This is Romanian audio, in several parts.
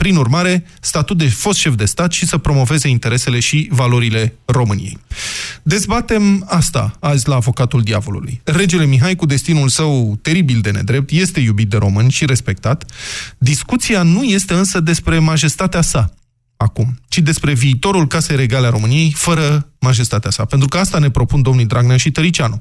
prin urmare, statut de fost șef de stat și să promoveze interesele și valorile României. Dezbatem asta azi la avocatul diavolului. Regele Mihai, cu destinul său teribil de nedrept, este iubit de români și respectat. Discuția nu este însă despre majestatea sa, acum, ci despre viitorul Casei Regale a României fără majestatea sa. Pentru că asta ne propun domnii Dragnea și Tăricianu.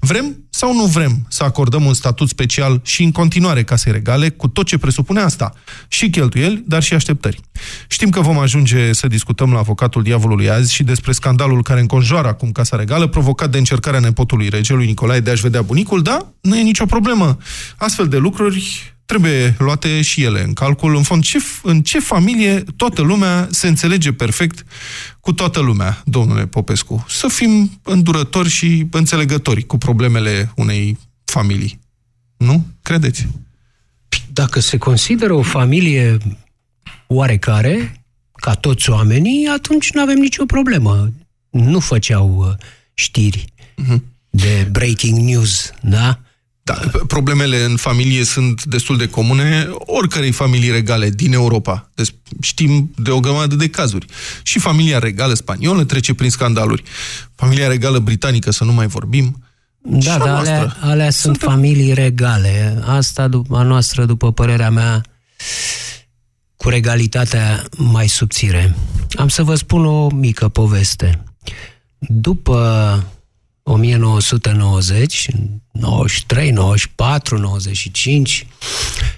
Vrem sau nu vrem să acordăm un statut special și în continuare Casei Regale cu tot ce presupune asta? Și cheltuieli, dar și așteptări. Știm că vom ajunge să discutăm la avocatul diavolului azi și despre scandalul care înconjoară acum Casa Regală, provocat de încercarea nepotului regelui Nicolae de a-și vedea bunicul, da, nu e nicio problemă. Astfel de lucruri trebuie luate și ele în calcul. În fond, ce, în ce familie toată lumea se înțelege perfect cu toată lumea, domnule Popescu? Să fim îndurători și înțelegători cu problemele unei familii. Nu? Credeți? Dacă se consideră o familie oarecare, ca toți oamenii, atunci nu avem nicio problemă. Nu făceau uh, știri uh-huh. de breaking news, da? Da, problemele în familie sunt destul de comune oricărei familii regale din Europa. Deci știm de o grămadă de cazuri. Și familia regală spaniolă trece prin scandaluri. Familia regală britanică, să nu mai vorbim. Da, dar alea, alea sunt Suntem... familii regale. Asta a noastră, după părerea mea, cu regalitatea mai subțire. Am să vă spun o mică poveste. După 1990, 93, 94, 95,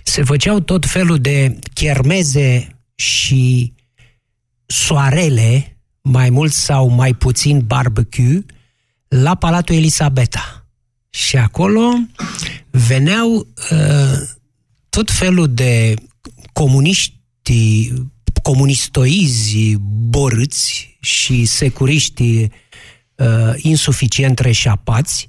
se făceau tot felul de chermeze și soarele, mai mult sau mai puțin barbecue, la Palatul Elisabeta. Și acolo veneau uh, tot felul de comuniști, comunistoizi borâți și securiști uh, insuficient reșapați,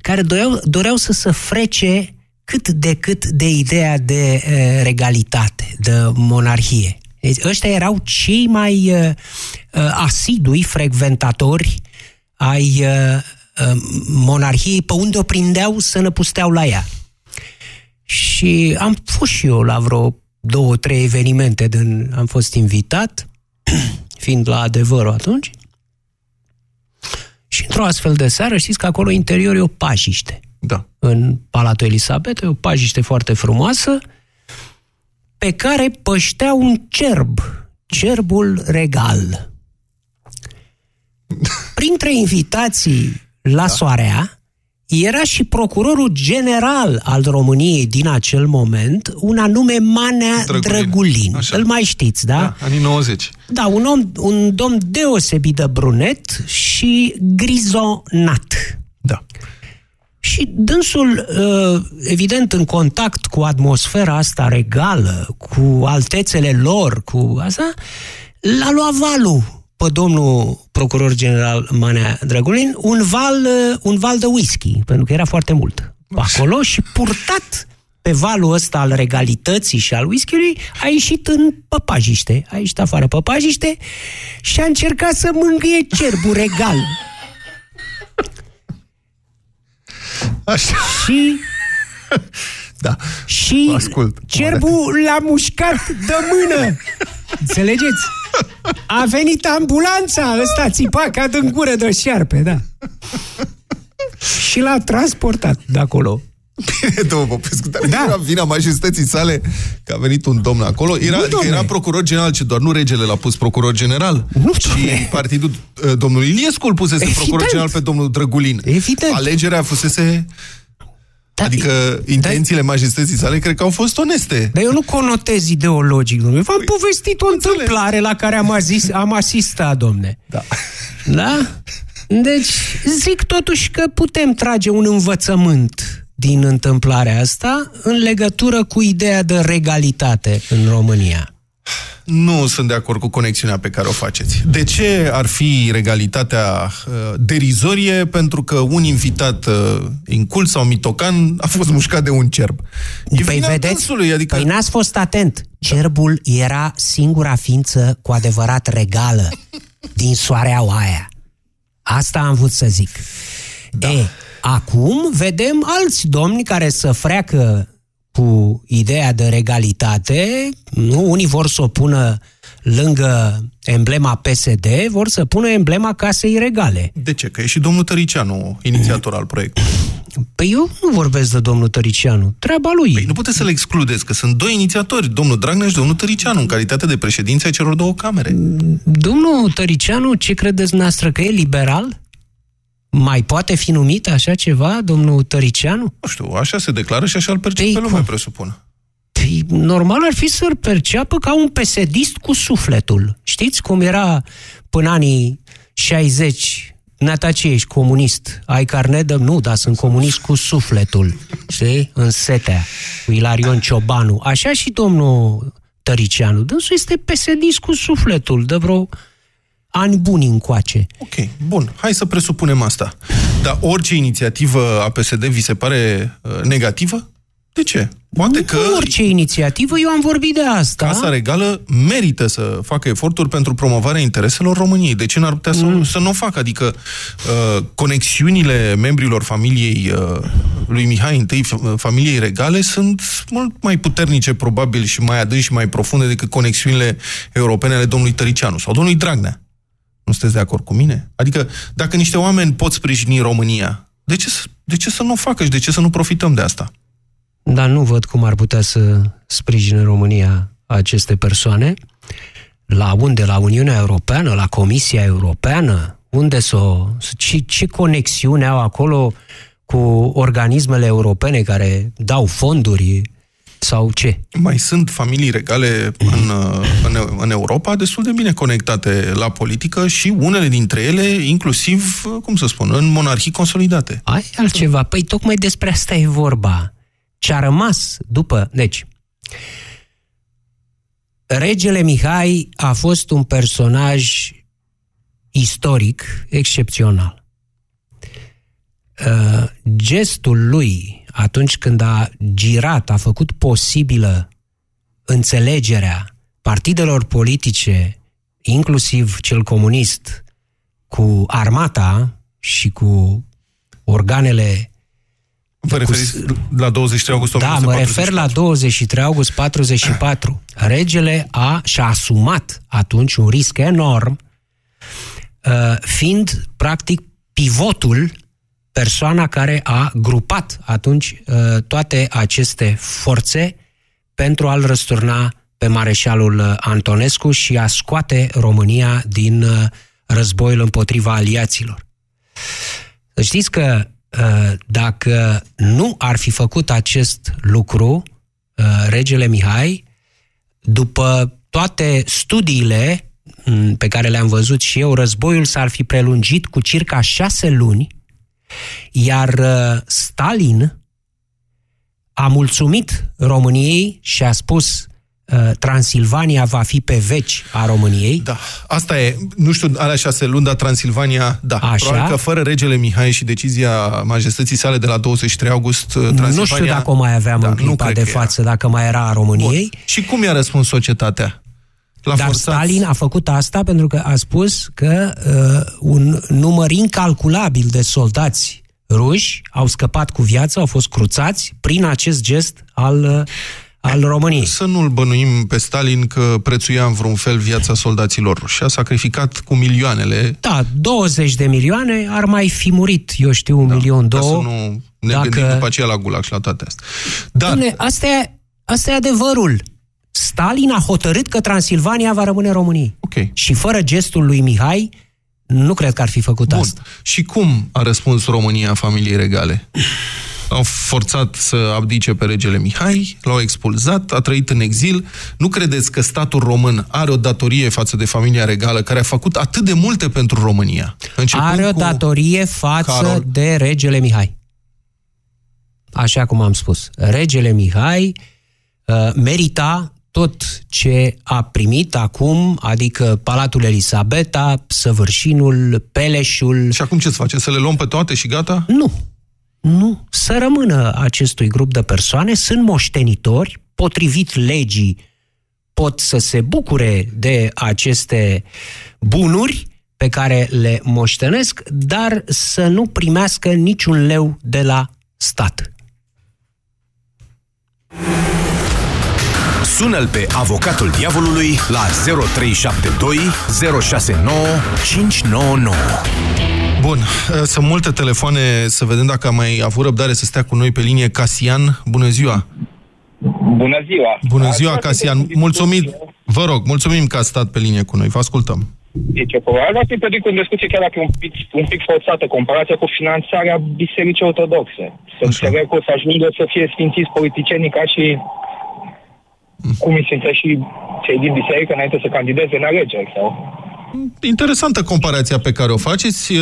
care doreau, doreau să se frece cât de cât de ideea de uh, regalitate, de monarhie. Deci, ăștia erau cei mai uh, uh, asidui frecventatori ai uh, uh, monarhiei pe unde o prindeau să năpusteau la ea. Și am fost și eu la vreo două, trei evenimente, din, am fost invitat, fiind la adevărul atunci, și într-o astfel de seară, știți că acolo interior e o pajiște. Da. În Palatul Elisabeta, e o pajiște foarte frumoasă, pe care păștea un cerb, cerbul regal. Printre invitații la da. soarea, era și procurorul general al României din acel moment, un anume Manea Drăgulin. Drăgulin. Îl mai știți, da? Da, anii 90. Da, un, om, un domn deosebit de brunet și grizonat. Da. Și dânsul, uh, evident, în contact cu atmosfera asta regală, cu altețele lor, cu asta, l-a luat valul pe domnul procuror general Manea Drăgulin un val, uh, un val de whisky, pentru că era foarte mult acolo și purtat pe valul ăsta al regalității și al whisky-ului, a ieșit în păpajiște, a ieșit afară păpajiște și a încercat să mângâie cerbul regal. Așa. Și da. Și Ascult. cerbul l-a mușcat de mână. Înțelegeți? A venit ambulanța, ăsta țipa ca din gură de șarpe, da. Și l-a transportat de acolo. Bine, domnul Popescu, dar da. era vina majestății sale că a venit un domn acolo. Era, nu, adică era procuror general, ce doar nu regele l-a pus procuror general, nu, ci domne. partidul uh, domnului Iliescu îl pusese Evident. procuror general pe domnul Drăgulin. Evident. Alegerea fusese da, adică da, intențiile da, majestății sale cred că au fost oneste. Dar eu nu conotez ideologic, domnule. V-am păi, povestit o întâmplare la care am, azis, am asistat, domne. Da. Da? Deci, zic totuși că putem trage un învățământ din întâmplarea asta în legătură cu ideea de regalitate în România. Nu sunt de acord cu conexiunea pe care o faceți. De ce ar fi regalitatea uh, derizorie? Pentru că un invitat uh, incult sau mitocan a fost mușcat de un cerb. E păi vedeți? Dânsului, adică... Păi n-ați fost atent. Cerbul era singura ființă cu adevărat regală din soareaua aia. Asta am vrut să zic. Da. E, acum vedem alți domni care să freacă cu ideea de regalitate, nu? Unii vor să o pună lângă emblema PSD, vor să pună emblema Casei Regale. De ce? Că e și domnul Tăricianu inițiator al proiectului. Păi eu nu vorbesc de domnul Tăricianu. Treaba lui. Păi nu puteți să le excludeți, că sunt doi inițiatori, domnul Dragnea și domnul Tăricianu, în calitate de președință ai celor două camere. Domnul Tăricianu, ce credeți noastră, că e liberal? Mai poate fi numit așa ceva, domnul Tăricianu? Nu știu, așa se declară și așa îl percepe Păi, lumea, cum? presupun. Păi, normal ar fi să-l perceapă ca un pesedist cu sufletul. Știți cum era până anii 60? Nata, ce ești comunist? Ai carnet de... Nu, dar sunt comunist cu sufletul. Știi? În setea. Cu Ilarion Ciobanu. Așa și domnul Tăricianu. Dânsul este pesedist cu sufletul. De vreo ani buni încoace. Ok, bun, hai să presupunem asta. Dar orice inițiativă a PSD vi se pare uh, negativă? De ce? Poate nu că cu orice inițiativă, eu am vorbit de asta. Casa Regală merită să facă eforturi pentru promovarea intereselor României. De ce n-ar putea să, Mm. să nu o facă? Adică uh, conexiunile membrilor familiei uh, lui Mihai I, f- familiei regale, sunt mult mai puternice, probabil, și mai adânci și mai profunde decât conexiunile europene ale domnului Tăricianu sau domnului Dragnea. Nu sunteți de acord cu mine? Adică, dacă niște oameni pot sprijini România, de ce, să- de ce să nu o facă și de ce să nu profităm de asta? Dar nu văd cum ar putea să sprijine România aceste persoane. La unde? La Uniunea Europeană? La Comisia Europeană? Unde să o... Ce, ce conexiune au acolo cu organismele europene care dau fonduri sau ce? Mai sunt familii regale în, în, în Europa destul de bine conectate la politică și unele dintre ele, inclusiv, cum să spun, în monarhii consolidate. Ai altceva? Păi tocmai despre asta e vorba. Ce a rămas după... Deci, regele Mihai a fost un personaj istoric excepțional. Uh, Gestul lui, atunci când a girat, a făcut posibilă înțelegerea partidelor politice, inclusiv cel comunist, cu armata și cu organele Vă referiți la 23 august da, mă 1944? refer la 23 august 44. Regele a și-a asumat atunci un risc enorm, uh, fiind practic pivotul, persoana care a grupat atunci uh, toate aceste forțe pentru a-l răsturna pe mareșalul Antonescu și a scoate România din uh, războiul împotriva aliaților. Să știți că uh, dacă nu ar fi făcut acest lucru, uh, regele Mihai, după toate studiile m, pe care le-am văzut și eu, războiul s-ar fi prelungit cu circa șase luni, iar uh, Stalin a mulțumit României și a spus uh, Transilvania va fi pe veci a României. Da, asta e, nu știu, alea șase luni, dar Transilvania, da. Așa. Probabil că fără regele Mihai și decizia majestății sale de la 23 august, Transilvania... Nu știu dacă o mai aveam da, în nu clipa cred de că era. față, dacă mai era a României. Bun. Și cum i-a răspuns societatea? L-a Dar forțat... Stalin a făcut asta pentru că a spus că uh, un număr incalculabil de soldați ruși au scăpat cu viața, au fost cruțați prin acest gest al, uh, al României. Să nu-l bănuim pe Stalin că prețuia în vreun fel viața soldaților ruși. A sacrificat cu milioanele. Da, 20 de milioane ar mai fi murit, eu știu, un Da, milion, ca două. să nu ne dacă- gândim după aceea la gulag și la toate astea. Dar, Dom'le, asta e, asta e adevărul. Stalin a hotărât că Transilvania va rămâne României. ok. Și fără gestul lui Mihai, nu cred că ar fi făcut Bun. asta. Și cum a răspuns România familiei regale? L-au forțat să abdice pe regele Mihai, l-au expulzat, a trăit în exil. Nu credeți că statul român are o datorie față de familia regală care a făcut atât de multe pentru România? Începând Are o cu- datorie față Carol. de regele Mihai. Așa cum am spus. Regele Mihai uh, merita tot ce a primit acum, adică Palatul Elisabeta, Săvârșinul, Peleșul. Și acum ce să face? Să le luăm pe toate și gata? Nu. Nu. Să rămână acestui grup de persoane, sunt moștenitori, potrivit legii, pot să se bucure de aceste bunuri pe care le moștenesc, dar să nu primească niciun leu de la stat. Sună-l pe avocatul diavolului la 0372 069 599. Bun, sunt multe telefoane, să vedem dacă am mai avut răbdare să stea cu noi pe linie. Casian, bună ziua! Bună ziua! Bună ziua, Casian! Mulțumim, vă rog, mulțumim că ați stat pe linie cu noi, vă ascultăm. Deci, probabil ar trebui cu în discuție chiar dacă e un pic, un pic forțată comparația cu finanțarea Bisericii Ortodoxe. Să înțeleg că o să ajungă să fie sfințiți politicienii ca și cum îi sfințe și cei din biserică înainte să candideze în alegeri sau... Interesantă comparația pe care o faceți.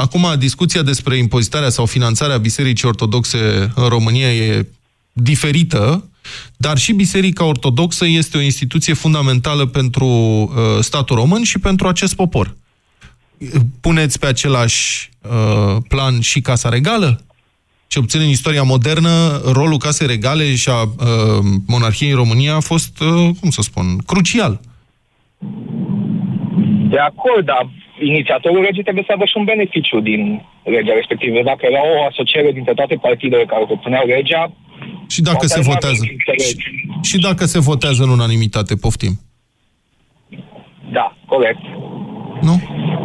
Acum, discuția despre impozitarea sau finanțarea Bisericii Ortodoxe în România e diferită, dar și Biserica Ortodoxă este o instituție fundamentală pentru uh, statul român și pentru acest popor. Puneți pe același uh, plan și Casa Regală? Ce obțin în istoria modernă, rolul Casei Regale și a uh, monarhiei în România a fost, uh, cum să spun, crucial. De acord, dar inițiatorul legii trebuie să aibă și un beneficiu din legea respectivă. Dacă era o asociere dintre toate partidele care propuneau legea, și dacă se votează. Și, și dacă se votează în unanimitate, poftim. Da, corect. Nu?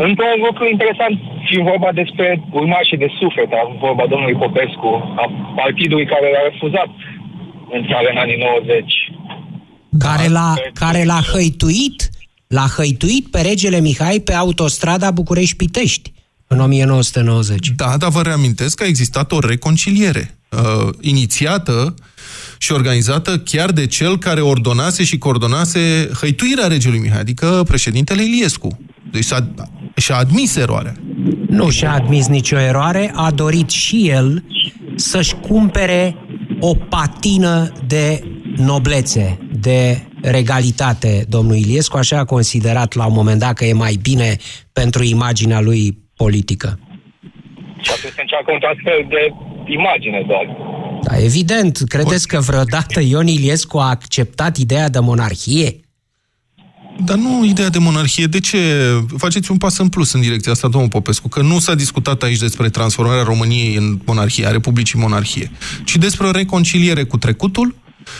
Încă un lucru interesant, fiind vorba despre urmașii de suflet, a vorba domnului Popescu, a partidului care l-a refuzat în țară în anii 90. Care l-a, care l-a hăituit, l-a hăituit pe regele Mihai pe autostrada București-Pitești în 1990. Da, dar vă reamintesc că a existat o reconciliere uh, inițiată și organizată chiar de cel care ordonase și coordonase hăituirea regelui Mihai, adică președintele Iliescu. Deci și-a admis eroarea. Nu și-a admis nicio eroare, a dorit și el să-și cumpere o patină de noblețe, de regalitate, domnul Iliescu, așa a considerat la un moment dat că e mai bine pentru imaginea lui politică. Și atunci se încearcă un transfer de imagine doar. Da, evident. Credeți că vreodată Ion Iliescu a acceptat ideea de monarhie? Dar nu ideea de monarhie. De ce? Faceți un pas în plus în direcția asta, domnul Popescu, că nu s-a discutat aici despre transformarea României în monarhie, a Republicii monarhie, ci despre o reconciliere cu trecutul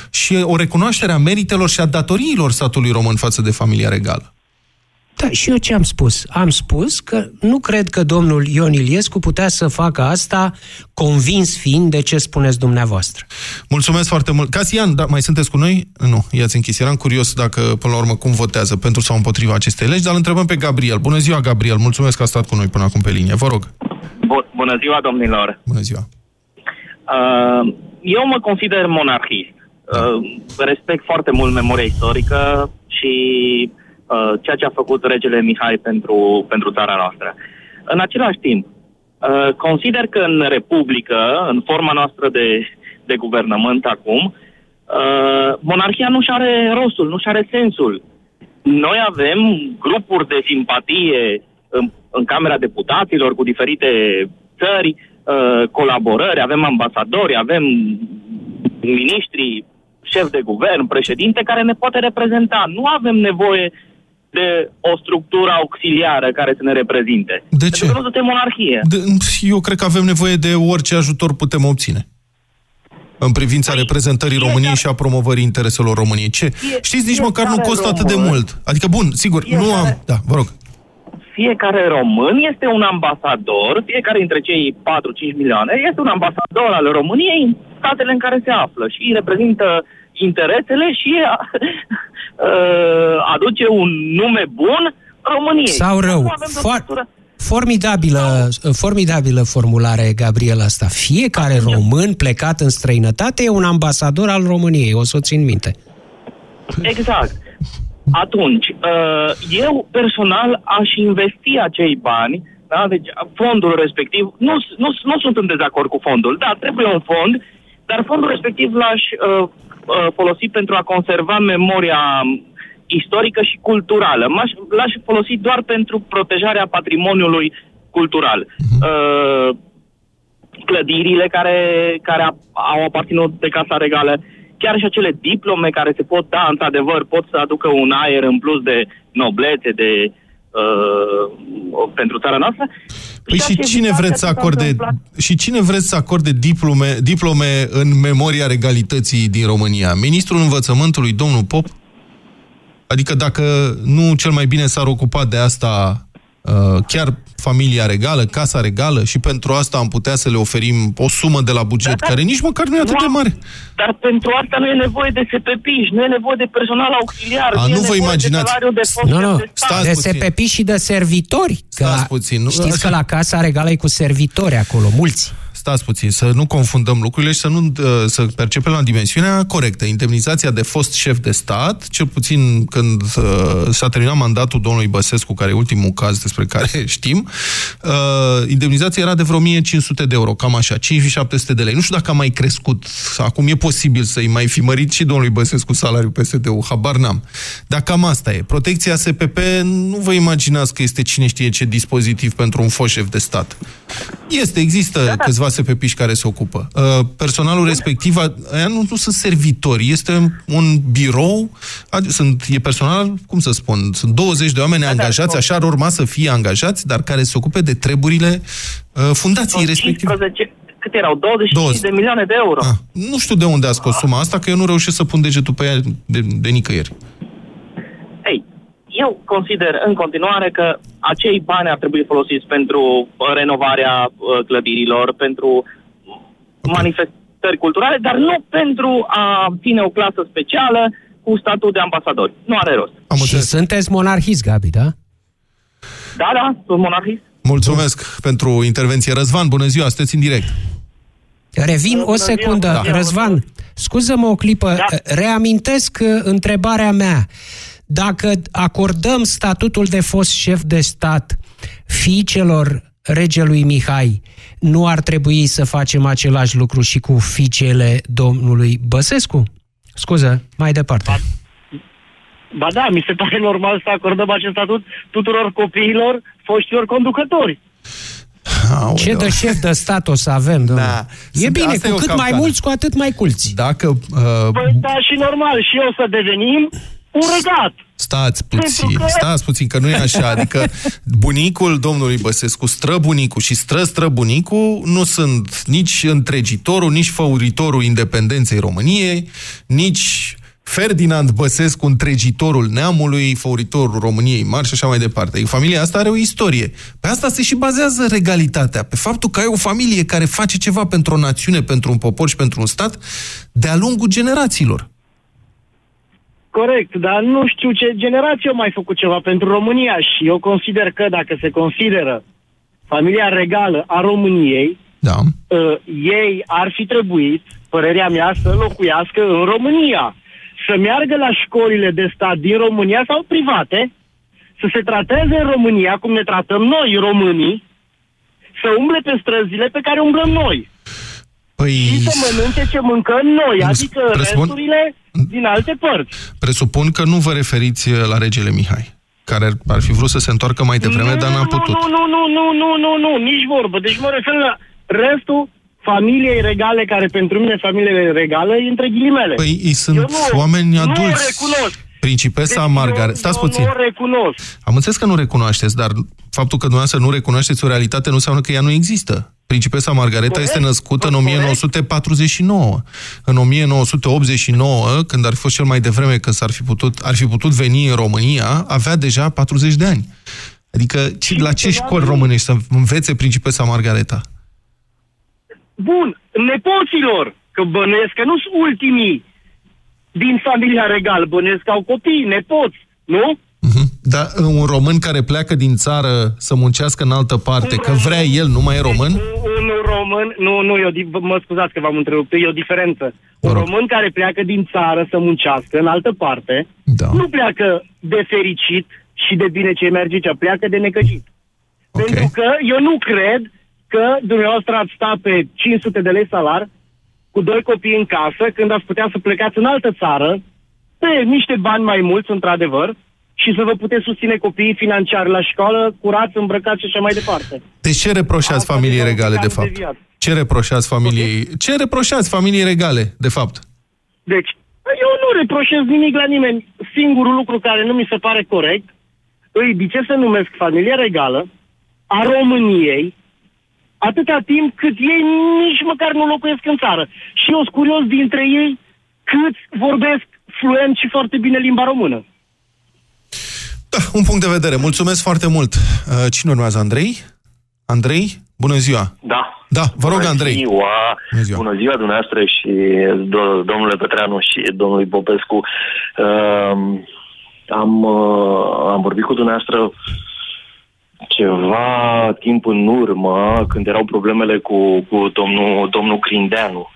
și o recunoaștere a meritelor și a datoriilor statului român față de familia regală. Da, și eu ce am spus? Am spus că nu cred că domnul Ion Iliescu putea să facă asta convins fiind de ce spuneți dumneavoastră. Mulțumesc foarte mult. Casian, da, mai sunteți cu noi? Nu, i-ați închis. Eram curios dacă, până la urmă, cum votează pentru sau împotriva acestei legi, dar îl întrebăm pe Gabriel. Bună ziua, Gabriel. Mulțumesc că a stat cu noi până acum pe linie. Vă rog. Bună ziua, domnilor. Bună ziua. Uh, eu mă consider monarhist. Da. Uh, respect foarte mult memoria istorică și Uh, ceea ce a făcut regele Mihai pentru, pentru țara noastră. În același timp, uh, consider că în Republică, în forma noastră de, de guvernământ acum, uh, monarhia nu-și are rostul, nu-și are sensul. Noi avem grupuri de simpatie în, în Camera Deputaților cu diferite țări, colaborări, avem ambasadori, avem miniștri, șef de guvern, președinte, care ne poate reprezenta. Nu avem nevoie de o structură auxiliară care să ne reprezinte. De ce? Pentru că nu suntem monarhie. De, eu cred că avem nevoie de orice ajutor putem obține în privința păi, reprezentării României și a promovării intereselor României. Ce? Fie, Știți, nici măcar nu costă român, atât de mult. Adică, bun, sigur, fiecare, nu am... Da, vă rog. Fiecare român este un ambasador, fiecare dintre cei 4-5 milioane este un ambasador al României în statele în care se află și reprezintă interesele și uh, aduce un nume bun României. Sau rău. Fo- formidabilă, formidabilă formulare, Gabriel, asta. Fiecare român plecat în străinătate e un ambasador al României, o să o țin minte. Exact. Atunci, uh, eu personal aș investi acei bani, da? deci fondul respectiv, nu, nu, nu sunt în dezacord cu fondul, da, trebuie un fond, dar fondul respectiv l-aș uh, Uh, folosi pentru a conserva memoria istorică și culturală. L-aș folosi doar pentru protejarea patrimoniului cultural. Uh, clădirile care, care au aparținut de Casa Regală, chiar și acele diplome care se pot da, într-adevăr, pot să aducă un aer în plus de noblețe, de uh, pentru țara noastră. Păi și ceea ce cine evident vreți să că s-a acorde întâmplat- și cine vreți să acorde diplome, diplome în memoria regalității din România? Ministrul Învățământului, domnul Pop? Adică dacă nu cel mai bine s-ar ocupa de asta uh, chiar familia regală, casa regală și pentru asta am putea să le oferim o sumă de la buget, Da, da. care nici măcar nu e atât de Nu am- mare. Dar pentru asta nu e nevoie de SPP, nu e nevoie de personal auxiliar, A, nu, e nu vă nevoie imaginați. de salariu de fost Nu, șef nu, de stat. Stați de puțin. SPP și de servitori. Că Stați puțin, nu- Știți că la Casa Regală e cu servitori acolo, mulți. Stați puțin, să nu confundăm lucrurile și să nu uh, să percepem la dimensiunea corectă. Indemnizația de fost șef de stat, cel puțin când uh, s-a terminat mandatul domnului Băsescu, care e ultimul caz despre care știm, uh, indemnizația era de vreo 1500 de euro, cam așa, 5700 de lei. Nu știu dacă a mai crescut. Acum e posibil să-i mai fi mărit și domnului Băsescu salariul PSD-ul, habar n-am. Dar cam asta e. Protecția SPP, nu vă imaginați că este cine știe ce dispozitiv pentru un fost șef de stat. Este, există da, câțiva SPP-și care se ocupă. Uh, personalul respectiv, a- aia nu, nu sunt servitori, este un birou, ad- sunt, e personal, cum să spun, sunt 20 de oameni angajați, așa ar urma să fie angajați, dar care se ocupe de treburile uh, fundației respective. 15, cât erau? 25 20. de milioane de euro. Ah, nu știu de unde a scos suma asta, că eu nu reușesc să pun degetul pe ea de, de nicăieri. Ei, eu consider în continuare că acei bani ar trebui folosiți pentru uh, renovarea uh, clădirilor, pentru Ok. manifestări culturale, dar nu pentru a ține o clasă specială cu statut de ambasadori. Nu are rost. Am și înțeles. sunteți monarhist, Gabi, da? Da, da, sunt monarhist. Mulțumesc pentru intervenție. Răzvan, bună ziua, sunteți în direct. Revin Bună o ziua, secundă. bună ziua, Răzvan, bună scuză-mă o clipă. Da. Reamintesc uh, întrebarea mea. Dacă acordăm statutul de fost șef de stat fiicelor regelui Mihai, nu ar trebui să facem același lucru și cu fiicele domnului Băsescu? Scuză, mai departe. Ba da, mi se pare normal să acordăm acest statut tuturor copiilor foștilor conducători. Aoleu. Ce de șef de stat o să avem, domnule? Da. E Sunt- bine, asta e cu o cât mai capcană. mulți, cu atât mai culți. Dacă uh, Păi da, și normal, și eu să devenim un regat. Stați puțin, Pentru că- stați puțin, că nu e așa. Adică bunicul domnului Băsescu, străbunicul și stră-străbunicul nu sunt nici întregitorul, nici făuritorul independenței României, nici Ferdinand Băsescu, întregitorul neamului, făuritorul României mari și așa mai departe. Familia asta are o istorie. Pe asta se și bazează regalitatea. Pe faptul că ai o familie care face ceva pentru o națiune, pentru un popor și pentru un stat de-a lungul generațiilor. Corect, dar nu știu ce generație au mai făcut ceva pentru România și eu consider că dacă se consideră familia regală a României, Da. uh, ei ar fi trebuit, părerea mea, să locuiască în România. Să meargă la școlile de stat din România sau private, să se trateze în România cum ne tratăm noi, românii, să umble pe străzile pe care umblăm noi. Păi... Și să mănânce ce mâncăm noi, Nu, adică presupun- resturile din alte părți. Presupun că nu vă referiți la regele Mihai, care ar fi vrut să se întoarcă mai devreme, dar n-a nu, putut. Nu, nu, nu, nu, nu, nu, nu, nici vorbă. Deci mă refer la restul familiei regale, care pentru mine familie regală, e între ghilimele. Păi ei sunt Eu nu- oameni nu o adulți. recunosc. Principesa Deci Margaret. eu- Stați eu puțin. Nu o recunosc. Am înțeles că nu recunoașteți, dar faptul că dumneavoastră nu recunoașteți o realitate nu înseamnă că ea nu există. Principesa Margareta Corect, este născută în corect. 1949. În 1989, când ar fi fost cel mai devreme că s-ar fi putut, ar fi putut veni în România, avea deja 40 de ani. Adică ci- la ce școli românești să învețe principesa Margareta? Bun, nepoților, că bănuiesc că nu sunt ultimii din familia regală, bănuiesc că au copii, nepoți, nu? Mhm. Dar un român care pleacă din țară să muncească în altă parte, că vrea el, nu mai e român? Deci, un, un român, nu, nu, eu, di- mă scuzați că v-am întrerupt, e o diferență. Vă Un rog. român care pleacă din țară să muncească în altă parte, Da. nu pleacă de fericit și de bine ce merge aici, pleacă de necăjit. Ok. Pentru că eu nu cred că dumneavoastră ați sta pe 500 de lei salar cu doi copii în casă când ați putea să plecați în altă țară pe niște bani mai mulți, într-adevăr, și să vă puteți susține copiii financiar la școală, curați, îmbrăcați și așa mai departe. Deci ce reproșați Asta familiei deja regale, am de fapt? deviat. Ce reproșați familiei... Ce reproșați familiei regale, de fapt? Deci, eu nu reproșez nimic la nimeni. Singurul lucru care nu mi se pare corect, îi, de ce se numesc familie regală a României, atâta timp cât ei nici măcar nu locuiesc în țară. Și eu sunt curios dintre ei cât vorbesc fluent și foarte bine limba română. Da, un punct de vedere. Mulțumesc foarte mult. Uh, cine urmează, Andrei? Andrei, bună ziua! Da. Da, vă rog, bună Andrei. Ziua, Bună ziua. bună ziua dumneavoastră și do- domnule Petreanu și domnului Popescu. Uh, am, uh, am vorbit cu dumneavoastră ceva timp în urmă, când erau problemele cu, cu domnul, domnul Grindeanu.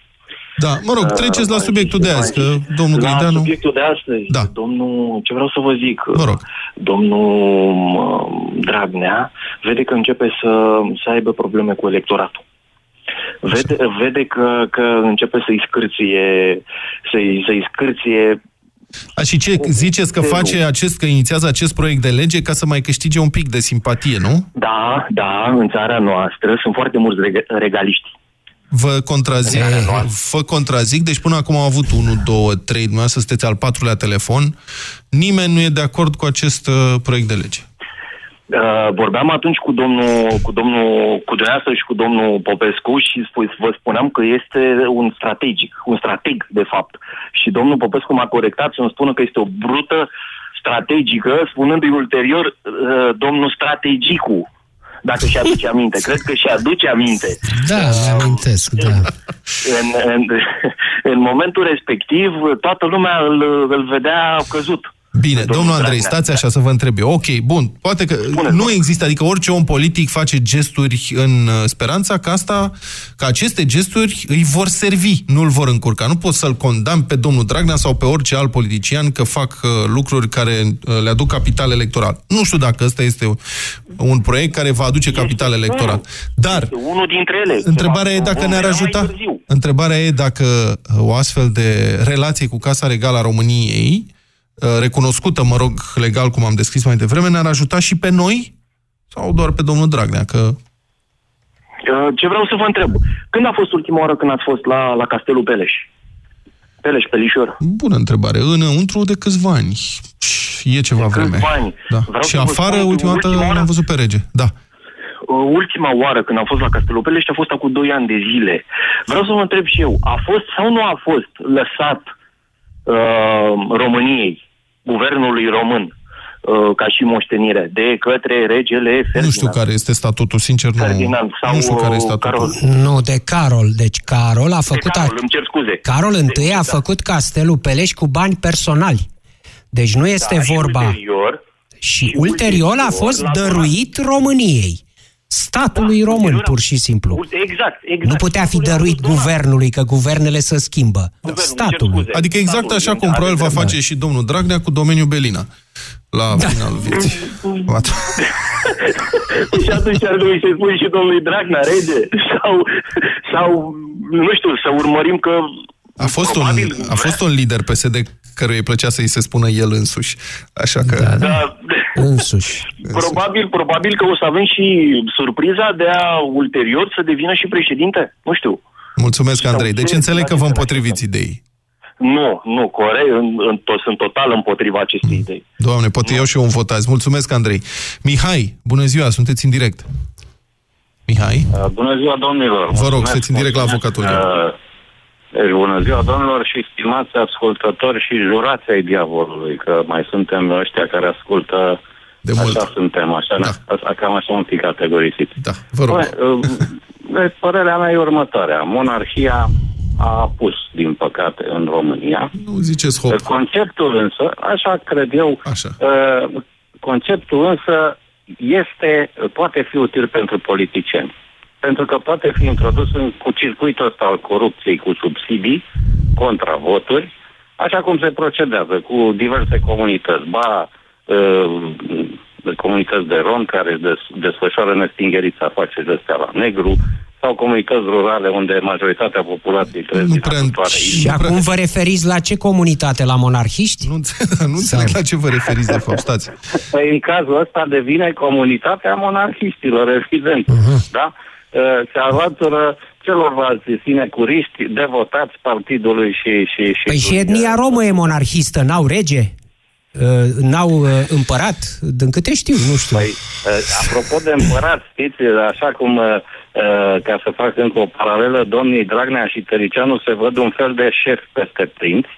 Da, mă rog, treceți la Uh, subiectul de mai- azi, că domnul La Grindeanu... subiectul de astăzi, Da. domnul, ce vreau să vă zic, Vă rog. domnul mă, Dragnea vede că începe să, să aibă probleme cu electoratul. Vede, vede că, că începe să-i scârție, să-i, să-i scârție A, și ce, ziceți că face acest, că inițiază acest proiect de lege ca să mai câștige un pic de simpatie, nu? Da, da, în țara noastră sunt foarte mulți reg- regaliști. Vă contrazic, În care noastră. vă contrazic, deci până acum am avut 1, 2, 3, dumneavoastră sunteți al patrulea telefon, nimeni nu e de acord cu acest uh, proiect de lege. Uh, vorbeam atunci cu domnul, cu domnul, cu dumneavoastră și cu domnul Popescu și spui, vă spuneam că este un strategic, un strateg, de fapt. Și domnul Popescu m-a corectat să-mi spună că este o brută strategică, spunându-i ulterior uh, domnul strategicu, dacă și aduce aminte. Cred că și aduce aminte. Da, mi-amintesc, da. În, în, în momentul respectiv, toată lumea îl, îl vedea căzut. Bine, Domnul domnul Andrei, Dragnea. stați așa să vă întreb eu. Ok, bun, poate că Spuneți, nu vă. există, adică orice om politic face gesturi în uh, speranța că asta, că aceste gesturi îi vor servi, nu îl vor încurca. Nu pot să-l condamn pe domnul Dragnea sau pe orice alt politician că fac uh, lucruri care uh, le aduc capital electoral. Nu știu dacă ăsta este un proiect care va aduce capital Este electoral. unul. Dar Este unul dintre ele. Întrebarea e Vom dacă ne-ar vedea mai ajuta. târziu. Întrebarea e dacă uh, o astfel de relație cu Casa Regală a României, uh, recunoscută, mă rog, legal, cum am descris mai devreme, ne-ar ajuta și pe noi sau doar pe domnul Dragnea? Că Uh, Ce vreau să vă întreb. Când a fost ultima oară când ați fost la, la Castelul Peleș? Peleș, Pelișor. bună întrebare. Înăuntru de câțiva ani. E ceva De vreme. câțiva ani. Da. Vreau și să vă afară, spun că ultima dată, ultima oară- l-am văzut pe rege. Da. Uh, Ultima oară când am fost la Castelul Peleș a fost acum 2 ani de zile. Vreau să vă întreb și eu, a fost sau nu a fost lăsat uh, României, guvernului român, uh, ca și moștenire, de către regele Ferdinand? Nu știu care este statutul, sincer, nu, Ferdinand sau nu știu care este uh, statutul. Carol. Nu, de Carol. Deci Carol a făcut... Carol, a... îmi cer scuze. Carol întâi Deci, a da. făcut castelul Peleș cu bani personali. Deci nu este Da, și vorba... ulterior, Și și ulterior a ulterior fost l-a dăruit României. Statului Da, român, ulterior a- pur și simplu. Exact, exact. Nu putea fi Ulterior a dăruit fost donat. guvernului, că guvernele se schimbă. Guvernul, cer Statului. scuze. Adică exact Statul, așa cum are probabil va dreptate. face și domnul Dragnea cu domeniul Belina la Da. finalul vieții. Gata. și atunci ar trebui să-i spui și domnului Dragnea, rege, sau, sau, nu știu, să urmărim că... A fost, un, probabil, a fost un lider PSD căruia îi plăcea să-i se spună el însuși. Așa că... Da, da. Da, Însuși. probabil, probabil că o să avem și surpriza de a ulterior să devină și președinte. Nu știu. Mulțumesc, Andrei. Deci ce- înțeleg că vă ce- împotriviți ideii. Nu, nu, corect, în, în, tot, sunt total împotriva acestei idei. Doamne, poate iau și eu un vot azi. Mulțumesc, Andrei. Mihai, bună ziua, sunteți în direct. Mihai? Uh, Bună ziua, domnilor! Vă rog, Mulțumesc, sunteți în direct la mulțumesc. avocatul Uh, Deci, bună ziua, domnilor și stimați ascultători și jurați ai diavolului, că mai suntem ăștia care ascultă... De așa mult. suntem, așa, Da. da. așa, cam așa un pic categorisiți. Da, vă rog. Băi, uh, deci, părerea mea e următoarea. Monarhia a pus, din păcate, în România. Nu ziceți hop. Conceptul însă, așa cred eu, Așa. uh, conceptul însă este, poate fi util pentru politicieni. Pentru că poate fi introdus în, cu circuitul ăsta al corupției, cu subsidii, contra voturi, așa cum se procedează cu diverse comunități. Ba, uh, comunități de rom care își des, desfășoară nestingeriți afaceri de astea la negru, sau comunități rurale unde majoritatea populației trăiesc Nu din prea- ajutoare. Și acum vă referiți la ce comunitate? La monarhiști? Nu, înțeleg, nu înțeleg la ce vă referiți, de fapt. Stați. Păi în cazul ăsta devine comunitatea monarhiștilor, evident. Uh-huh. Da? Uh, Se alătură celorlalți sinecuriști devotați partidului și... și, și Păi și etnia romă e monarhistă, n-au rege? uh, n-au uh, împărat, din câte știu, nu știu. Păi, uh, apropo de împărat, știți, așa cum, uh, uh, ca să fac încă o paralelă, domnii Dragnea și Tăricianu se văd un fel de șef peste prinți,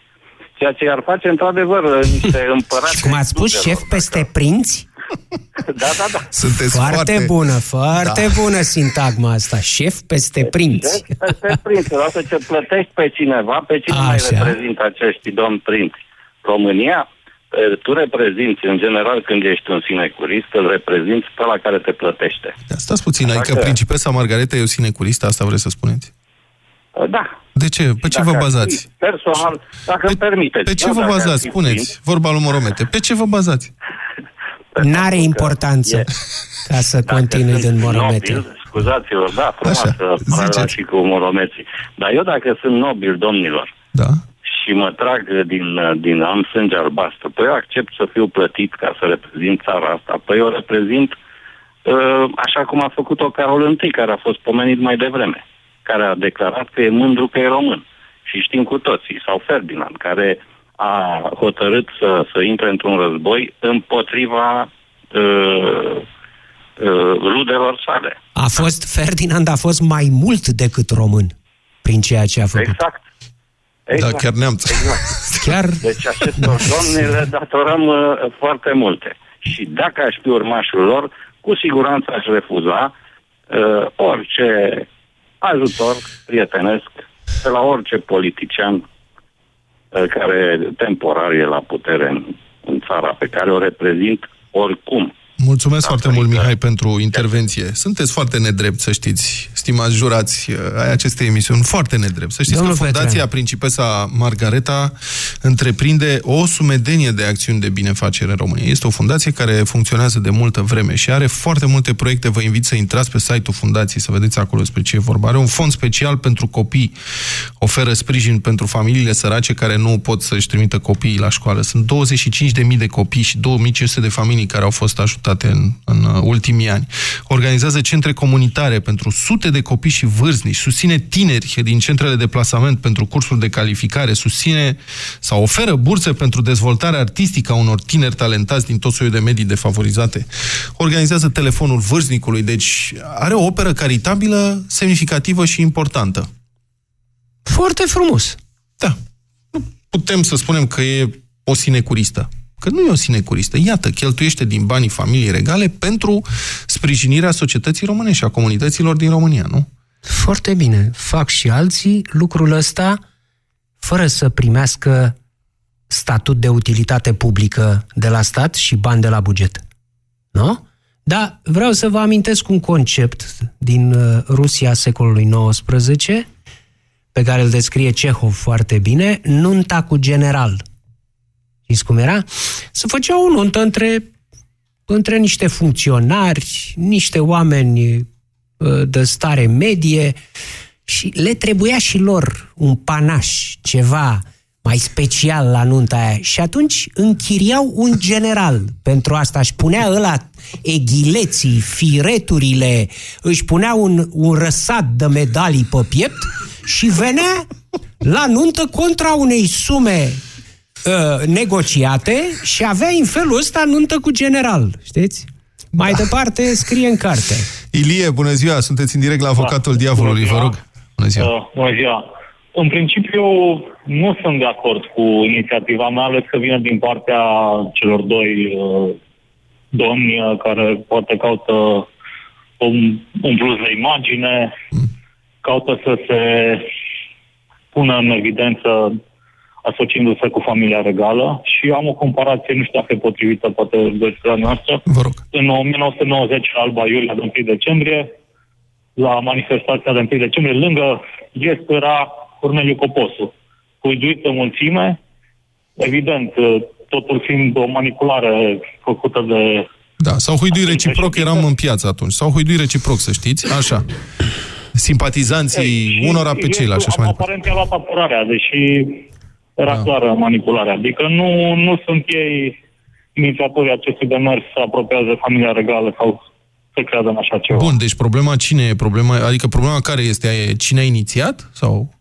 ceea ce ar face într-adevăr uh, niște împărați... Și cum ați spus, exudelor, șef peste dacă- prinți? Da, da, da. Sunteți Foarte, foarte, bună, foarte Da. bună sintagma asta. Șef peste prinți. Deci, peste prinți, odată ce plătești pe cineva, pe cine mai Așa. reprezintă acești domni prinți? România, eh, tu reprezinți, în general, când ești un sinecurist, îl reprezinți pe la care te plătește. Da, Stați puțin, adică Dacă- principesa Margareta e o sinecuristă, asta vreți să spuneți? Eh, Da. De ce? Pe ce Dacă vă ar fi bazați? Personal, dacă îmi permiteți. Pe ce eu vă dacă ar bazați? fi Spuneți, vorba lui Moromete. Pe ce vă bazați? Prinț, N-are pentru că importanță e- ca să Dacă continui sunt din moromete. nobil, scuzați-vă, da, Așa, frumoasă paralela ziceți. și cu moromeții. Dar eu dacă sunt nobil, domnilor, Da? și mă trag din, din am sânge albastru, păi eu accept să fiu plătit ca să reprezint țara asta. Păi eu reprezint uh, așa cum a făcut-o Carol I, care a fost pomenit mai devreme, care a declarat că e mândru că e român. Și știm cu toții, sau Ferdinand, care a hotărât să, să intre într-un război împotriva uh, uh, rudelor sale. A fost, Ferdinand a fost mai mult decât român prin ceea ce a făcut. Exact. Da, chiar neamț. Exact. Chiar Deci acestor domni le datorăm uh, foarte multe. Și dacă aș fi urmașul lor, cu siguranță aș refuza uh, orice ajutor prietenesc de la orice politician uh, care temporar e la putere în, în țara pe care o reprezint oricum. Mulțumesc Da, foarte mult, adică- Mihai, pentru intervenție. Sunteți foarte nedrept, să știți, stimați jurați uh, ai acestei emisiuni, foarte nedrept. Să știți Domnul că Fundația Petreanu. Principesa Margareta întreprinde o sumedenie de acțiuni de binefacere în România. Este o fundație care funcționează de multă vreme și are foarte multe proiecte. Vă invit să intrați pe site-ul fundației să vedeți acolo despre ce e vorba. Are un fond special pentru copii, oferă sprijin pentru familiile sărace care nu pot să-și trimită copiii la școală. Sunt 25.000 de copii și 2500 de familii care au fost ajutate în, în uh, ultimii ani. Organizează centre comunitare pentru sute de copii și vârstnici, susține tineri din centrele de plasament pentru cursuri de calificare, susține sau oferă burse pentru dezvoltarea artistică a unor tineri talentați din tot soiul de medii defavorizate. Organizează telefonul vârstnicului, deci are o operă caritabilă semnificativă și importantă. foarte frumos. Da. Nu putem să spunem că e o sinecuristă. Că nu e o sinecuristă. Iată, cheltuiește din banii familiei regale pentru sprijinirea societății române și a comunităților din România, nu? Foarte bine. Fac și alții lucrul ăsta fără să primească statut de utilitate publică de la stat și bani de la buget. Nu? Dar vreau să vă amintesc un concept din uh, Rusia secolului XIX pe care îl descrie Cehov foarte bine, nunta cu general. Știți cum era? Se făcea o nuntă între, între niște funcționari, niște oameni uh, de stare medie și le trebuia și lor un panaș, ceva mai special la nunta aia. Și atunci închiriau un general pentru asta. Își punea ăla eghileții, fireturile, își punea un, un răsat de medalii pe piept și venea la nuntă contra unei sume uh, negociate și avea în felul ăsta nuntă cu general, știți? Mai da. departe scrie în carte. Ilie, bună ziua! Sunteți în direct la avocatul diavolului, Bună vă ziua. rog. Bună ziua! Uh, bună ziua. În principiu, nu sunt de acord cu inițiativa mea, ales că vine din partea celor doi uh, domni uh, care poate caută un, un plus de imagine, caută să se pună în evidență asociindu-se cu familia regală și am o comparație, nu știu dacă e potrivită, poate versiunea noastră. Vă rog. În 1990, la Alba Iulia de 1 decembrie, la manifestația de 1 decembrie, lângă gest era Corneliu Coposu, huiduit în mulțime, evident, totul fiind o manipulare făcută de... Da, s-au huiduit reciproc, eram în piață atunci. S-au huiduit reciproc, să știți, așa. Simpatizanții Și unora pe gestul, ceilalți și așa mai departe. Aparent i-a luat apărarea, deși era Da. clară manipularea. Adică nu, nu sunt ei inițiatorii acestui demers să apropiază familia regală sau să creadă în așa ceva. Bun, deci problema cine e? Problema, adică problema care este? E cine a inițiat? Sau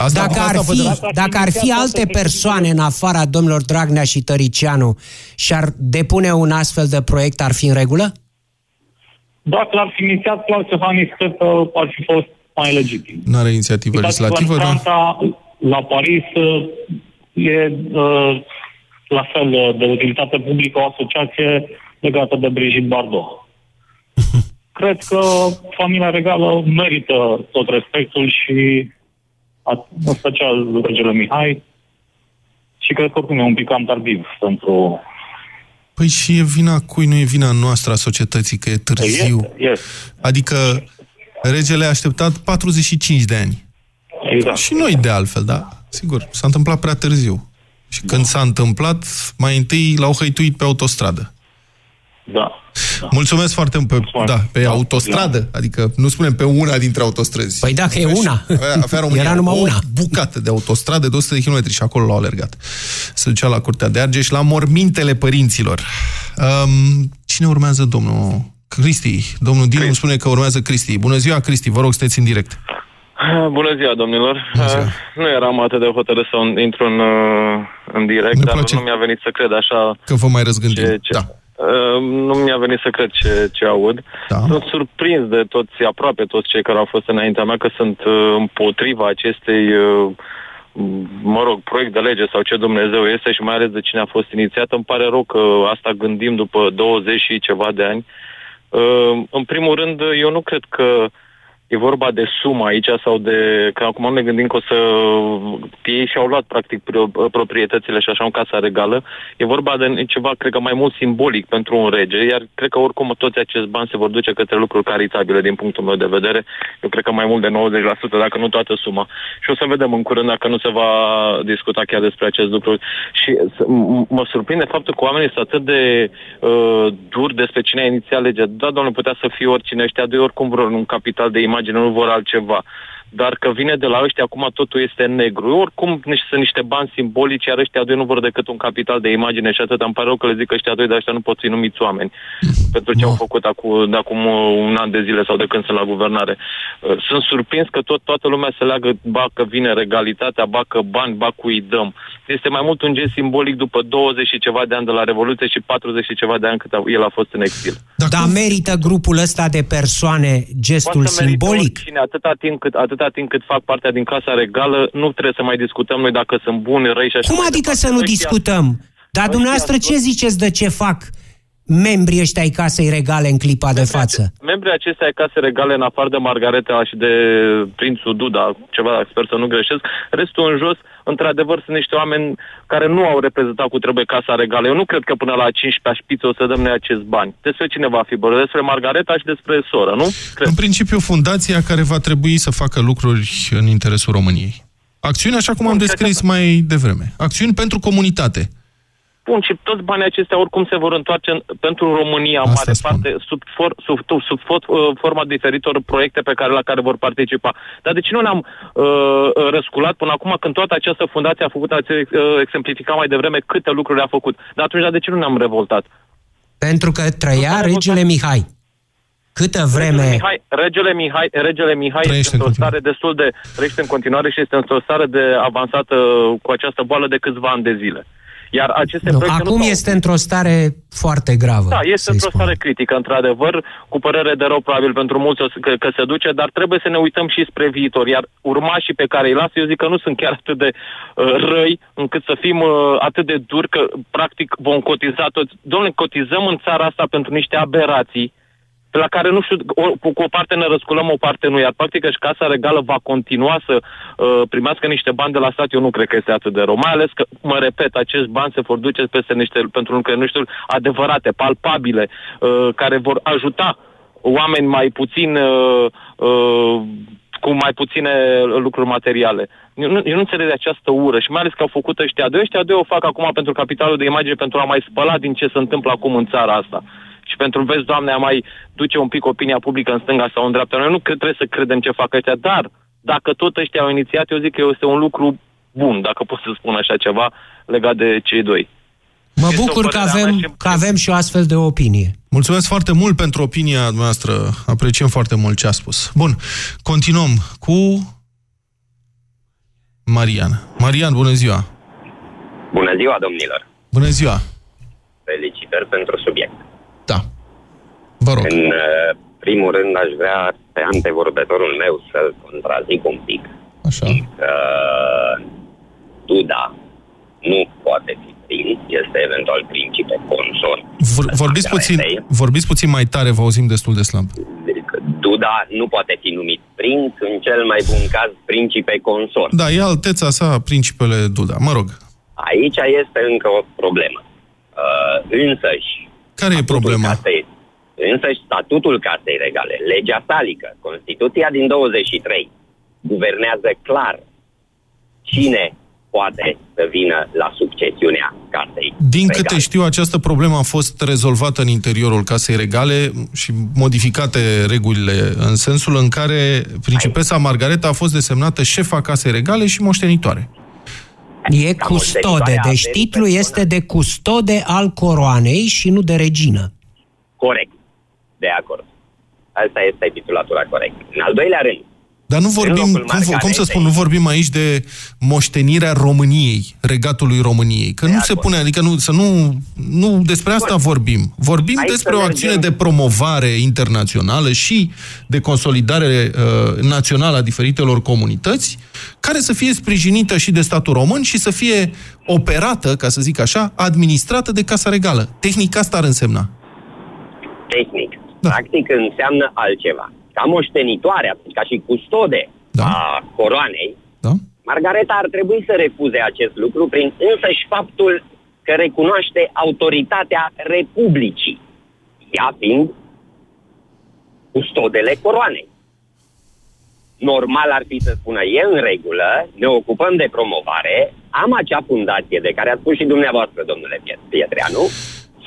Asta, Dacă ar asta fi, fădera- dacă ar fi alte persoane în afara domnilor Dragnea și Tăricianu și ar depune un astfel de proiect, ar fi în regulă? Dacă l-ar fi inițiat Claus Iohannis, cred că ar fi fost mai legitim. Nu are inițiativă Uitați, legislativă, la dar... Franța, la Paris, uh, e uh, la fel uh, de utilitate publică o asociație legată de Brigitte Bardot. Cred că familia regală merită tot respectul și a- în special regele Mihai și cred că oricum e un pic cam tardiv pentru... Păi și e vina cui, nu e vina noastră a societății, că e târziu. Este, este. Adică regele a așteptat 45 de ani. Exact. Și noi de altfel, da? Sigur, s-a întâmplat prea târziu. Și când s-a întâmplat, mai întâi l-au hăituit pe autostradă. Da. Mulțumesc foarte mult pe, Foarte. da, pe autostradă, adică nu spunem pe una dintre autostrăzi. Păi dacă e Avea și- una. Avea, avea România Era numai o una. bucată de autostradă de 100 de km și acolo l-au alergat. Se ducea la Curtea de Argeș, la mormintele părinților. Um, cine urmează, domnul Cristi? Domnul Dinu îmi spune că urmează Cristi. Bună ziua, Cristi, vă rog, sunteți în direct. Bună ziua, domnilor. Bună ziua. Uh, Nu eram atât de hotărât să intru în, uh, în direct, Ne dar place. nu mi-a venit să cred așa. Că vă mai răzgândim. Ce, ce, Da. Uh, Nu mi-a venit să cred ce, ce aud. Da. Sunt surprins de toți, aproape toți cei care au fost înaintea mea, că sunt uh, împotriva acestei, uh, mă rog, proiect de lege sau ce Dumnezeu este și mai ales de cine a fost inițiat. Îmi pare rău că asta gândim după 20 și ceva de ani. Uh, În primul rând, eu nu cred că e vorba de sumă aici sau de... Că acum ne gândim că o să... Ei și-au luat practic pro- proprietățile și așa în casa regală. E vorba de ceva, cred că mai mult simbolic pentru un rege, iar cred că oricum toți acești bani se vor duce către lucruri caritabile din punctul meu de vedere. Eu cred că mai mult de 90%, dacă nu toată suma. Și o să vedem în curând dacă nu se va discuta chiar despre acest lucru. Și s- m- mă surprinde faptul că oamenii sunt atât de uh, dur despre cine a inițiat legea. Da, domnule, putea să fie oricine. Ăștia doi oricum vor un capital de imagine, nu vor altceva. Dar că vine de la ăștia, acum totul este negru. Oricum nici, sunt niște bani simbolici, iar ăștia doi nu vor decât un capital de imagine și atât. Îmi pare rău că le zic că ăștia doi, dar ăștia nu pot fi numiți oameni pentru ce au făcut acum, de acum uh, un an de zile sau de când sunt la guvernare. Uh, Sunt surprins că tot, toată lumea se leagă, ba că vine regalitatea, ba că bani, ba cu îi dăm. Este mai mult un gest simbolic după 20 și ceva de ani de la Revoluție și 40 și ceva de ani cât a- el a fost în exil. Dar merită grupul ăsta de persoane gestul Poate să merite simbolic? Oricine, atâta timp, cât, atâta timp cât fac partea din Casa Regală, nu trebuie să mai discutăm noi dacă sunt buni, răi și așa Cum mai adică departe. să nu Ăștia- discutăm? Dar ăștia dumneavoastră sunt- ce ziceți de ce fac membrii ăștia ai casei regale în clipa de față? Membrii acestea ai case regale, în afară de Margareta și de prințul Duda, ceva, sper să nu greșesc, restul în jos, într-adevăr, sunt niște oameni care nu au reprezentat cu trebuie casa regală. Eu nu cred că până la 15 șpiță o să dăm noi acest bani. Despre cine va fi vorba? Despre Margareta și despre soră, nu? Cred. În principiu, fundația care va trebui să facă lucruri în interesul României. Acțiuni așa cum am Bun, descris mai devreme. Acțiuni pentru comunitate. Bun, și toți banii acestea oricum se vor întoarce în, pentru România în Asta mare spun. parte sub, for, sub, sub, sub for, uh, forma diferitor proiecte pe care, la care vor participa. Dar de ce nu ne-am uh, răsculat până acum când toată această fundație a făcut, ați uh, exemplificat mai devreme câte lucruri a făcut. Dar atunci, dar de ce nu ne-am revoltat? Pentru că trăia Nu s-a regele Mihai. Câtă Regele vreme... Mihai, regele Mihai, regele Mihai Trăiește este în într-o continuare. stare destul de... Trăiește în continuare și este într-o stare de avansată cu această boală de câțiva ani de zile. Iar aceste Nu, proiecte acum nu s-au- este într-o stare foarte gravă. Da, este să-i într-o spunem. stare critică, într-adevăr, cu părere de rău, probabil pentru mulți o să- că, că se duce, dar trebuie să ne uităm și spre viitor. Iar urmașii pe care îi lasă, eu zic că nu sunt chiar atât de uh, răi, încât să fim uh, atât de duri că, practic, vom cotiza toți. Domnule, cotizăm în țara asta pentru niște aberații pe la care nu știu, o, cu, cu o parte ne răsculăm, o parte nu, iar practic și Casa Regală va continua să uh, primească niște bani de la stat, eu nu cred că este atât de rău, mai ales că, mă repet, acești bani se vor duce peste niște, pentru lucruri, nu știu, adevărate, palpabile, uh, care vor ajuta oameni mai puțin uh, uh, cu mai puține lucruri materiale. Eu nu, eu nu înțeleg de această ură și mai ales că au făcut ăștia doi. Ăștia doi o fac acum pentru capitalul de imagine, pentru a mai spăla din ce se întâmplă acum în țara asta. Și pentru, vezi, Doamne, a mai duce un pic opinia publică în stânga sau în dreapta. Noi nu cred, trebuie să credem ce fac ăștia, dar dacă tot ăștia au inițiat, eu zic că este un lucru bun, dacă pot să spun așa ceva, legat de cei doi. Mă Este o bucur că părere a mea avem, și- că avem și o astfel de opinie. Mulțumesc foarte mult pentru opinia noastră. Apreciem foarte mult ce a spus. Bun, continuăm cu... Marian. Marian, bună ziua! Bună ziua, domnilor! Bună ziua! Felicitări pentru subiect. Da. Vă rog. În uh, primul rând aș vrea pe antevorbetorul meu să-l contrazic un pic. Așa. Că Duda nu poate fi prins, este eventual principe consort. Vor, vorbiți, puțin, vorbiți puțin mai tare, vă auzim destul de slab. Duda nu poate fi numit prinț, în cel mai bun caz principe consort. Da, e alteța sa, principele Duda. Mă rog. Aici este încă o problemă. Uh, însăși... Care e problema? Casei, însăși statutul Casei Regale, legea salică, Constituția din 23, guvernează clar cine poate să vină la succesiunea casei. Din regale. câte știu, această problemă a fost rezolvată în interiorul Casei Regale și modificate regulile în sensul în care principesa Margareta a fost desemnată șefa Casei Regale și moștenitoare. E custode, deci titlul este de custode al coroanei și nu de regină. Corect. De acord. Asta este titulatura corectă. În al doilea rând, Dar nu vorbim, cum, cum să spun, nu vorbim aici de moștenirea României, regatului României. Că nu se pune, adică nu, să nu, nu despre asta vorbim. Vorbim Aici despre să o mergem- acțiune de promovare internațională și de consolidare uh, națională a diferitelor comunități, care să fie sprijinită și de statul român și să fie operată, ca să zic așa, administrată de Casa Regală. Tehnic asta ar însemna. tehnic, da. practic înseamnă altceva. Ca moștenitoare, ca și custode da. a coroanei, da. Margareta ar trebui să refuze acest lucru prin însăși faptul că recunoaște autoritatea Republicii, ea fiind custodele coroanei. Normal ar fi să spună, e în regulă, ne ocupăm de promovare, am acea fundație de care a spus și dumneavoastră, domnule Piet- Pietreanu,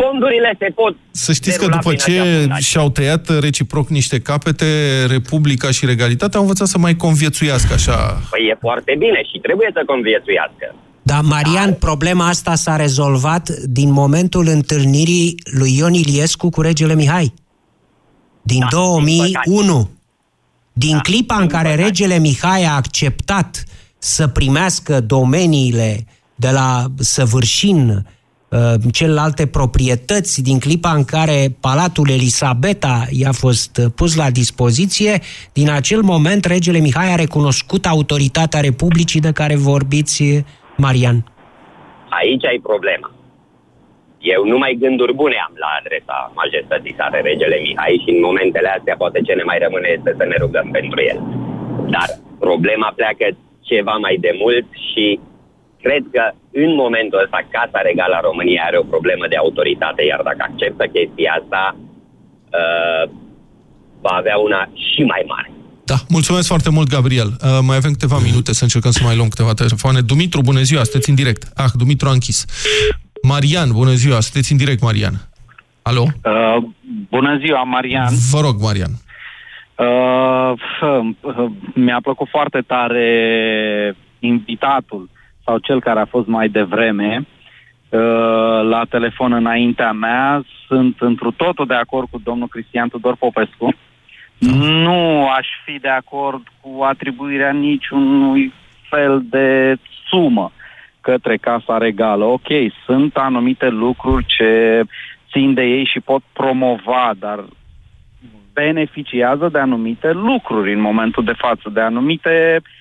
fondurile se pot Să știți că derula după prin acea ce fundație. și-au tăiat reciproc niște capete, Republica și Regalitatea au învățat să mai conviețuiască așa. Păi e foarte bine și trebuie să conviețuiască. Da, Marian, problema asta s-a rezolvat din momentul întâlnirii lui Ion Iliescu cu regele Mihai. Din 2001. Din clipa în care regele Mihai a acceptat să primească domeniile de la Săvârșin, uh, celelalte proprietăți, din clipa în care Palatul Elisabeta i-a fost uh, pus la dispoziție, din acel moment regele Mihai a recunoscut autoritatea Republicii de care vorbiți, uh, Marian. Aici ai problema. Eu numai gânduri bune am la adresa majestății sale, regele Mihai, și în momentele astea poate ce ne mai rămâne este să ne rugăm pentru el. Dar problema pleacă ceva mai de mult și cred că în momentul ăsta Casa Regală a României are o problemă de autoritate, iar dacă acceptă chestia asta, uh, va avea una și mai mare. Da, mulțumesc foarte mult, Gabriel. Uh, mai avem câteva minute să încercăm să mai luăm câteva telefoane. Dumitru, bună ziua, sunteți în direct. Ah, Dumitru a închis. Marian, bună ziua, sunteți în direct, Marian. Alo? Uh, bună ziua, Marian. Vă rog, Marian. Uh, uh, mi-a plăcut foarte tare invitatul sau cel care a fost mai devreme uh, la telefon înaintea mea. Sunt întru totul de acord cu domnul Cristian Tudor Popescu. Nu aș fi de acord cu atribuirea niciunui fel de sumă către Casa Regală. Ok, sunt anumite lucruri ce țin de ei și pot promova, dar beneficiază de anumite lucruri în momentul de față, de anumite uh,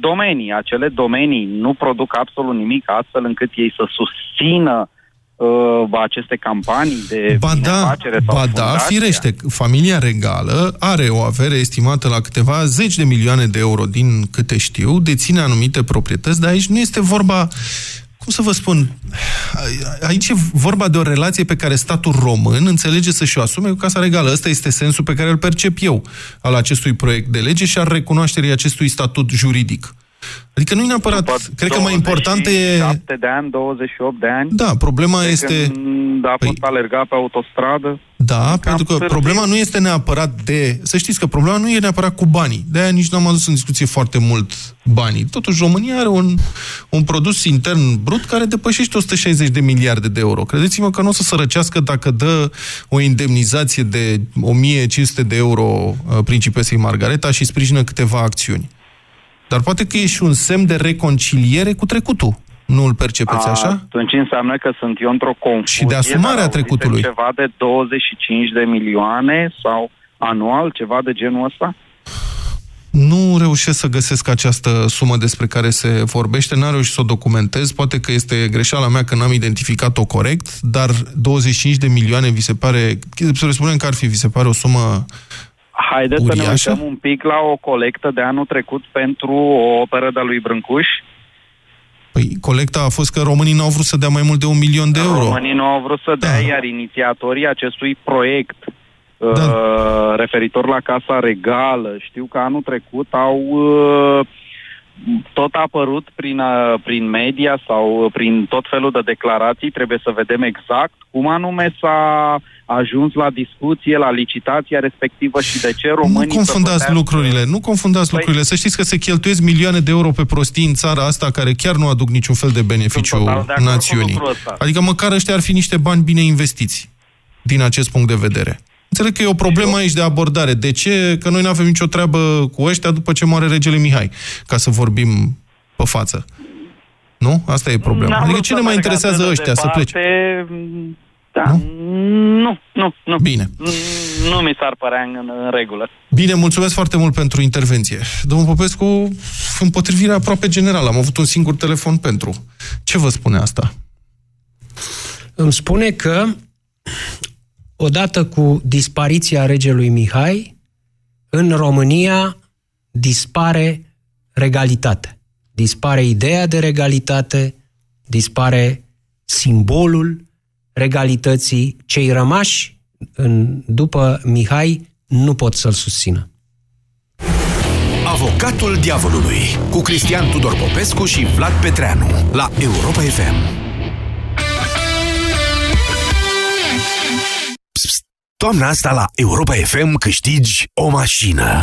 domenii. Acele domenii nu produc absolut nimic astfel încât ei să susțină uh, aceste campanii de Ba da, binefacere sau ba da, fundația. firește, familia regală are o avere estimată la câteva zeci de milioane de euro din câte știu, deține anumite proprietăți, dar aici nu este vorba, cum să vă spun, aici e vorba de o relație pe care statul român înțelege să și-o asume cu Casa Regală. Ăsta este sensul pe care îl percep eu al acestui proiect de lege și al recunoașterii acestui statut juridic. Adică nu e neapărat, cred că mai important e... 7 de ani, 28 de ani. Da, problema de este... Când a fost alergat pe autostradă. Da, pentru că târziu. problema nu este neapărat de... Să știți că problema nu e neapărat cu banii. De-aia nici n-am adus în discuție foarte mult banii. Totuși, România are un, un produs intern brut care depășește 160 de miliarde de euro. Credeți-mă că nu o să sărăcească dacă dă o indemnizație de 1500 de euro uh, principesei Margareta și sprijină câteva acțiuni. Dar poate că e și un semn de reconciliere cu trecutul. Nu îl percepeți așa? Atunci înseamnă că sunt eu într-o confuzie. Și de asumarea dar auzisem trecutului. ceva de 25 de milioane sau anual, ceva de genul ăsta? Nu reușesc să găsesc această sumă despre care se vorbește, n-am reușit să o documentez, poate că este greșeala mea că n-am identificat-o corect, dar 25 de milioane vi se pare, să spunem că ar fi, vi se pare o sumă Haideți să ne Uriașă? uităm un pic la o colectă de anul trecut pentru o operă de lui Brâncuș. Păi, colecta a fost că românii n-au vrut să dea mai mult de un milion de euro. Românii nu au vrut să dea, Da. iar inițiatorii acestui proiect Da. uh, referitor la Casa Regală, știu că anul trecut au uh, tot a apărut prin, uh, prin media sau uh, prin tot felul de declarații, trebuie să vedem exact cum anume s-a ajuns la discuție, la licitația respectivă și de ce românii... Nu confundați să plătească- lucrurile, nu confundați Păi- lucrurile. Să știți că se cheltuiesc milioane de euro pe prostii în țara asta care chiar nu aduc niciun fel de beneficiu Sunt total de acord cu națiunii. lucrul ăsta. Adică măcar ăștia ar fi niște bani bine investiți din acest punct de vedere. Înțeleg că e o problemă aici de abordare. De ce? Că noi nu avem nicio treabă cu ăștia după ce moare regele Mihai, ca să vorbim pe față. Nu? Asta e problema. N-am Adică vrut ce ne să mai merg interesează atât de ăștia să departe, plece? Da, nu, nu, nu. Bine. Nu mi s-ar părea în, în regulă. Bine, mulțumesc foarte mult pentru intervenție. Domnul Popescu, împotrivirea aproape generală. Am avut un singur telefon pentru. Ce vă spune asta? Îmi spune că odată cu dispariția regelui Mihai, în România dispare regalitatea. Dispare ideea de regalitate, dispare simbolul regalității. Cei rămași în, după Mihai nu pot să-l susțină. Avocatul diavolului cu Cristian Tudor Popescu și Vlad Petreanu la Europa FM. Toamna asta la Europa FM câștigi o mașină.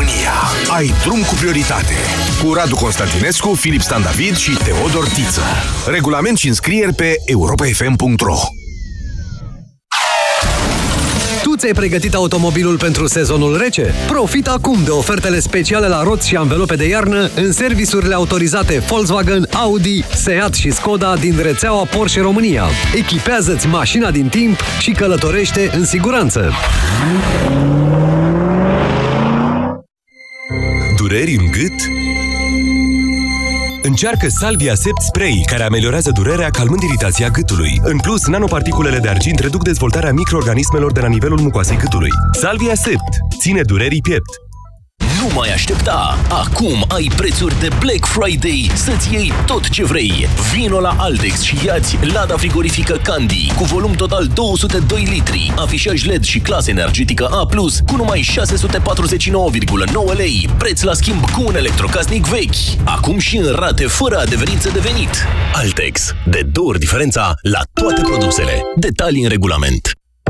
Ai drum cu prioritate. Cu Radu Constantinescu, Filip Stan David și Teodor Tiță. Regulament și înscrieri pe europafm.ro Tu ți-ai pregătit automobilul pentru sezonul rece? Profit acum de ofertele speciale la roți și anvelope de iarnă în serviciurile autorizate Volkswagen, Audi, Seat și Skoda din rețeaua Porsche România. Echipează-ți mașina din timp și călătorește în siguranță. Dureri în gât? Încearcă Salvia Sept Spray, care ameliorează durerea calmând iritația gâtului. În plus, nanoparticulele de argint reduc dezvoltarea microorganismelor de la nivelul mucoasei gâtului. Salvia Sept ține durerii piept. Nu mai aștepta! Acum ai prețuri de Black Friday să-ți iei tot ce vrei. Vino la Altex și iați lada frigorifică Candy cu volum total 202 litri, afișaj LED și clasă energetică A+, cu numai 649,9 lei, preț la schimb cu un electrocasnic vechi. Acum și în rate fără adeverință de venit. Altex. De două ori diferența la toate produsele. Detalii în regulament.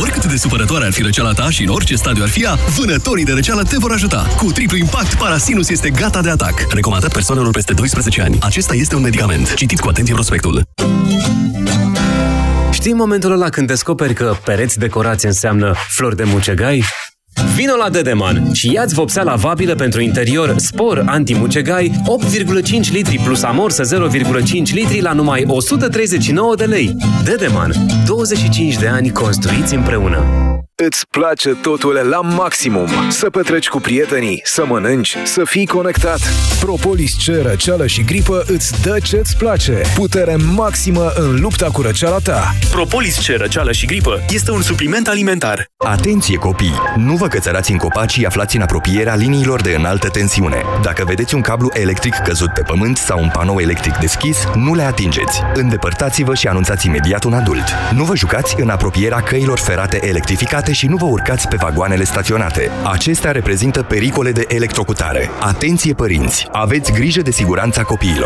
Oricât de supărătoare ar fi răceala ta și în orice stadiu ar fi ea, vânătorii de răceală te vor ajuta. Cu triplu impact, Parasinus este gata de atac. Recomandat persoanelor peste 12 ani. Acesta este un medicament. Citiți cu atenție prospectul. Știi momentul ăla când descoperi că pereți decorați înseamnă flori de mucegai? Vino la Dedeman și ia-ți vopsea lavabilă pentru interior Spor anti-mucegai 8,5 litri plus amorsă 0,5 litri la numai 139 de lei. Dedeman. 25 de ani construiți împreună. Îți place totul la maximum. Să petreci cu prietenii, să mănânci, să fii conectat. Propolis C, răceală și gripă îți dă ce-ți place. Putere maximă în lupta cu răceala ta. Propolis C, răceală și gripă este un supliment alimentar. Atenție copii! Nu vă cățărați în copaci și aflați în apropierea liniilor de înaltă tensiune. Dacă vedeți un cablu electric căzut pe pământ sau un panou electric deschis, nu le atingeți. Îndepărtați-vă și anunțați imediat un adult. Nu vă jucați în apropierea căilor ferate electrificate și nu vă urcați pe vagoanele staționate. Acestea reprezintă pericole de electrocutare. Atenție părinți! Aveți grijă de siguranța copiilor.